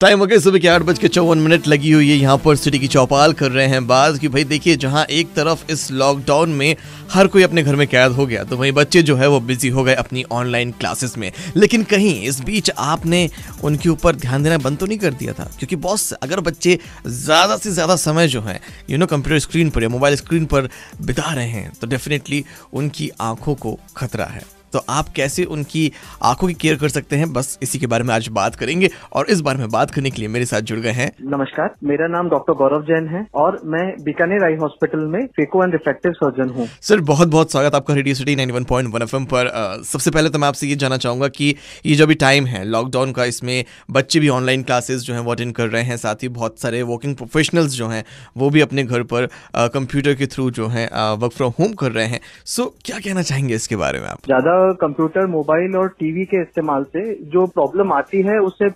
Time हो गया सुबह के आठ बज के चौवन मिनट लगी हुई है। यहाँ पर सिटी की चौपाल कर रहे हैं बात कि भाई देखिए, जहाँ एक तरफ़ इस लॉकडाउन में हर कोई अपने घर में कैद हो गया तो वहीं बच्चे जो है वो बिज़ी हो गए अपनी ऑनलाइन क्लासेस में। लेकिन कहीं इस बीच आपने उनके ऊपर ध्यान देना बंद तो नहीं कर दिया था? क्योंकि बॉस अगर बच्चे ज़्यादा से ज़्यादा समय जो है यू नो कंप्यूटर स्क्रीन पर या मोबाइल स्क्रीन पर बिता रहे हैं तो डेफिनेटली उनकी आँखों को खतरा है। तो आप कैसे उनकी आँखों की केयर कर सकते हैं? बस इसी के बारे में आज बात करेंगे और इस बारे में बात करने के लिए मेरे साथ जुड़ गए हैं। नमस्कार मेरा नाम डॉक्टर गौरव जैन है और मैं बीकानेर आई हॉस्पिटल में फेको एंड रिफ्लेक्टिव सर्जन हूँ। सर बहुत बहुत स्वागत आपका रेडियो सिटी 91.1 एफएम पर। आ, सबसे पहले तो मैं आपसे ये जानना चाहूँगा कि ये जो भी टाइम है लॉकडाउन का इसमें बच्चे भी ऑनलाइन क्लासेस जो है वो अटेंड कर रहे हैं साथ ही बहुत सारे वर्किंग प्रोफेशनल्स जो हैं वो भी अपने घर पर कंप्यूटर के थ्रू जो है वर्क फ्रॉम होम कर रहे हैं। सो क्या कहना चाहेंगे इसके बारे में आप? ज़्यादा कंप्यूटर मोबाइल और टीवी के इस्तेमाल से जो प्रॉब्लम आती है उसे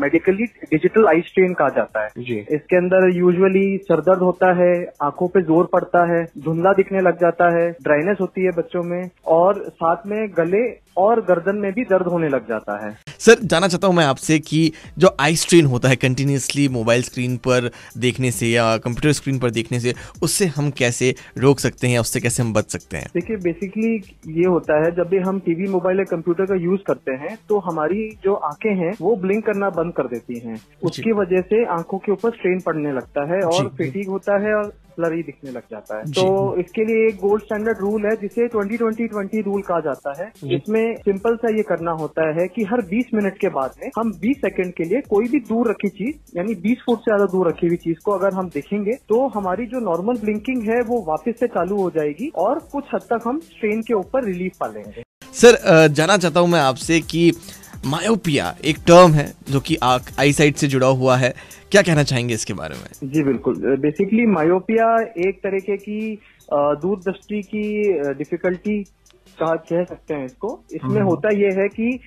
मेडिकली डिजिटल आई स्ट्रेन कहा जाता है। जी। इसके अंदर यूजुअली सरदर्द होता है आँखों पे ज़ोर पड़ता है धुंधला दिखने लग जाता है ड्राइनेस होती है बच्चों में और साथ में गले और गर्दन में भी दर्द होने लग जाता है। सर जानना चाहता हूँ मैं आपसे कि जो आई स्ट्रेन होता है कंटिन्यूसली मोबाइल स्क्रीन पर देखने से या कंप्यूटर स्क्रीन पर देखने से उससे हम कैसे रोक सकते हैं या उससे कैसे हम बच सकते हैं? देखिए बेसिकली ये होता है जब भी हम टीवी मोबाइल या कंप्यूटर का यूज़ करते हैं तो हमारी जो आँखें हैं वो ब्लिंक करना बंद कर देती हैं। उसकी वजह से आँखों के ऊपर स्ट्रेन पड़ने लगता है और फिटिंग होता है और ब्लरी दिखने लग जाता है। तो इसके लिए एक गोल्ड स्टैंडर्ड रूल है जिसे 20-20-20 रूल कहा जाता है। इसमें सिंपल सा ये करना होता है कि हर 20 मिनट के बाद में हम 20 सेकंड के लिए कोई भी दूर रखी चीज़ यानी 20 फुट से ज़्यादा दूर रखी हुई चीज़ को अगर हम देखेंगे तो हमारी जो नॉर्मल ब्लिंकिंग है वो वापस से चालू हो जाएगी और कुछ हद तक हम स्ट्रेन के ऊपर रिलीफ पा लेंगे। सर जानना चाहता हूँ मैं आपसे कि मायोपिया एक टर्म है जो कि आई साइड से जुड़ा हुआ है। क्या कहना चाहेंगे इसके बारे में? जी बिल्कुल। बेसिकली मायोपिया एक तरीके की दूरदृष्टि की डिफिकल्टी कहा कह सकते हैं इसको। इसमें हम्म। होता यह है कि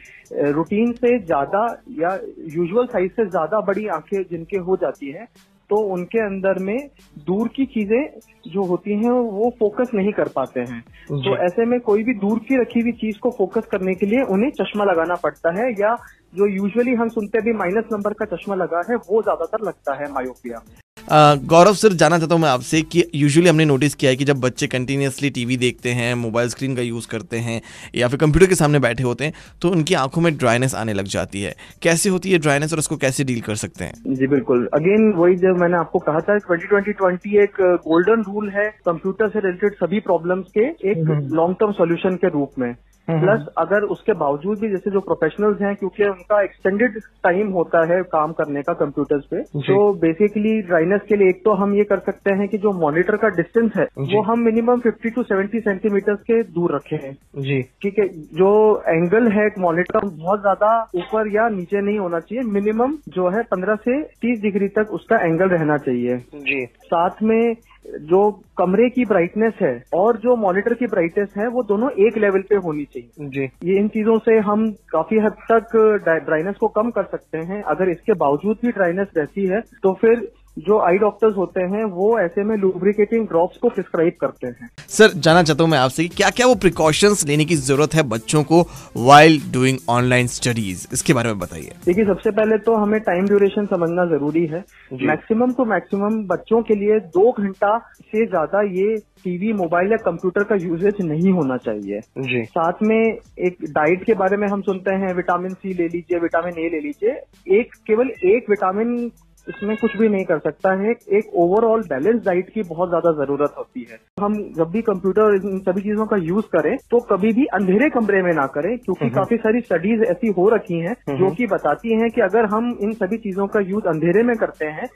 रूटीन से ज़्यादा या यूजुअल साइज़ से ज़्यादा बड़ी आँखें जिनके हो जाती है तो उनके अंदर में दूर की चीज़ें जो होती हैं वो फोकस नहीं कर पाते हैं। तो ऐसे में कोई भी दूर की रखी हुई चीज़ को फोकस करने के लिए उन्हें चश्मा लगाना पड़ता है या जो यूजुअली हम सुनते भी माइनस नंबर का चश्मा लगा है वो ज़्यादातर लगता है मायोपिया में। गौरव सर जानना चाहता हूँ मैं आपसे कि यूजुअली हमने नोटिस किया है कि जब बच्चे कंटिन्यूसली टीवी देखते हैं मोबाइल स्क्रीन का यूज़ करते हैं या फिर कंप्यूटर के सामने बैठे होते हैं तो उनकी आँखों में ड्राइनेस आने लग जाती है। कैसे होती है ड्राइनेस और उसको कैसे डील कर सकते हैं? जी बिल्कुल। अगेन वही जब मैंने आपको कहा था ट्वेंटी ट्वेंटी ट्वेंटी एक गोल्डन रूल है कंप्यूटर से रिलेटेड सभी प्रॉब्लम्स के एक लॉन्ग टर्म सोल्यूशन के रूप में। प्लस अगर उसके बावजूद भी जैसे जो प्रोफेशनल्स हैं क्योंकि उनका एक्सटेंडेड टाइम होता है काम करने का कंप्यूटर्स पे तो बेसिकली ड्राइनेस के लिए एक तो हम ये कर सकते हैं कि जो मॉनिटर का डिस्टेंस है वो हम मिनिमम 50 टू 70 सेंटीमीटर के दूर रखे। हैं जी। ठीक है? जो एंगल है मॉनिटर बहुत ज़्यादा ऊपर या नीचे नहीं होना चाहिए। मिनिमम जो है 15 से 30 डिग्री तक उसका एंगल रहना चाहिए। जी। साथ में जो कमरे की ब्राइटनेस है और जो मॉनिटर की ब्राइटनेस है वो दोनों एक लेवल पे होनी चाहिए। जी। ये इन चीज़ों से हम काफ़ी हद तक ड्राइनेस को कम कर सकते हैं। अगर इसके बावजूद भी ड्राइनेस रहती है तो फिर जो आई डॉक्टर्स होते हैं वो ऐसे में लुब्रिकेटिंग ड्रॉप्स को प्रिस्क्राइब करते हैं। सर जानना चाहता हूँ मैं आपसे क्या क्या वो प्रिकॉशंस लेने की ज़रूरत है बच्चों को वाइल डूइंग ऑनलाइन स्टडीज़ इसके बारे में बताइए। देखिए सबसे पहले तो हमें टाइम ड्यूरेशन समझना ज़रूरी है। मैक्सिमम टू मैक्सिमम बच्चों के लिए दो घंटा से ज़्यादा ये टीवी मोबाइल या कंप्यूटर का यूजेज नहीं होना चाहिए। जी। साथ में एक डाइट के बारे में हम सुनते हैं विटामिन सी ले लीजिए विटामिन ए ले लीजिए। एक केवल एक विटामिन इसमें कुछ भी नहीं कर सकता है एक ओवरऑल बैलेंस डाइट की बहुत ज़्यादा ज़रूरत होती है हम जब भी कंप्यूटर इन सभी चीज़ों का यूज़ करें तो कभी भी अंधेरे कमरे में ना करें क्योंकि। काफ़ी सारी स्टडीज़ ऐसी हो रखी हैं जो। कि बताती हैं कि अगर हम इन सभी चीज़ों का यूज़ अंधेरे में करते हैं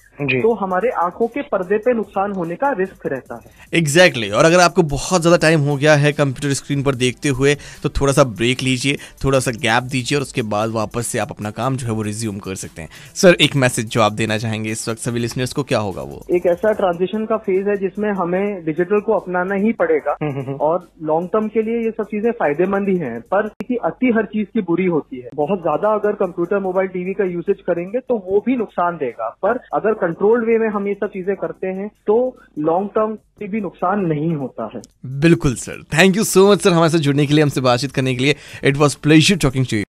तो हमारे आँखों के पर्दे पे नुकसान होने का रिस्क रहता है एग्जैक्टली exactly. और अगर आपको बहुत ज़्यादा टाइम हो गया है कंप्यूटर स्क्रीन पर देखते हुए तो थोड़ा सा ब्रेक लीजिए थोड़ा सा गैप दीजिए और उसके बाद वापस से आप अपना काम जो है वो रिज्यूम कर सकते हैं सर एक मैसेज जो आप देना चाहेंगे इस वक्त सभी लिसनर्स को? क्या होगा वो? एक ऐसा ट्रांजिशन का फ़ेज़ है जिसमें हमें डिजिटल को अपनाना ही पड़ेगा। हम्म, हम्म, हम्म। और लॉन्ग टर्म के लिए ये सब चीज़ें फ़ायदेमंद ही हैं पर अति हर चीज़ की बुरी होती है। बहुत ज़्यादा अगर कंप्यूटर मोबाइल टीवी का यूसेज करेंगे तो वो भी नुकसान देगा। पर अगर कंट्रोल्ड वे में हम ये सब चीज़ें करते हैं तो लॉन्ग टर्म भी नुकसान नहीं होता है। बिल्कुल sir thank you so much sir हमारे साथ जुड़ने के लिए हमसे बातचीत करने के लिए. It was pleasure talking to you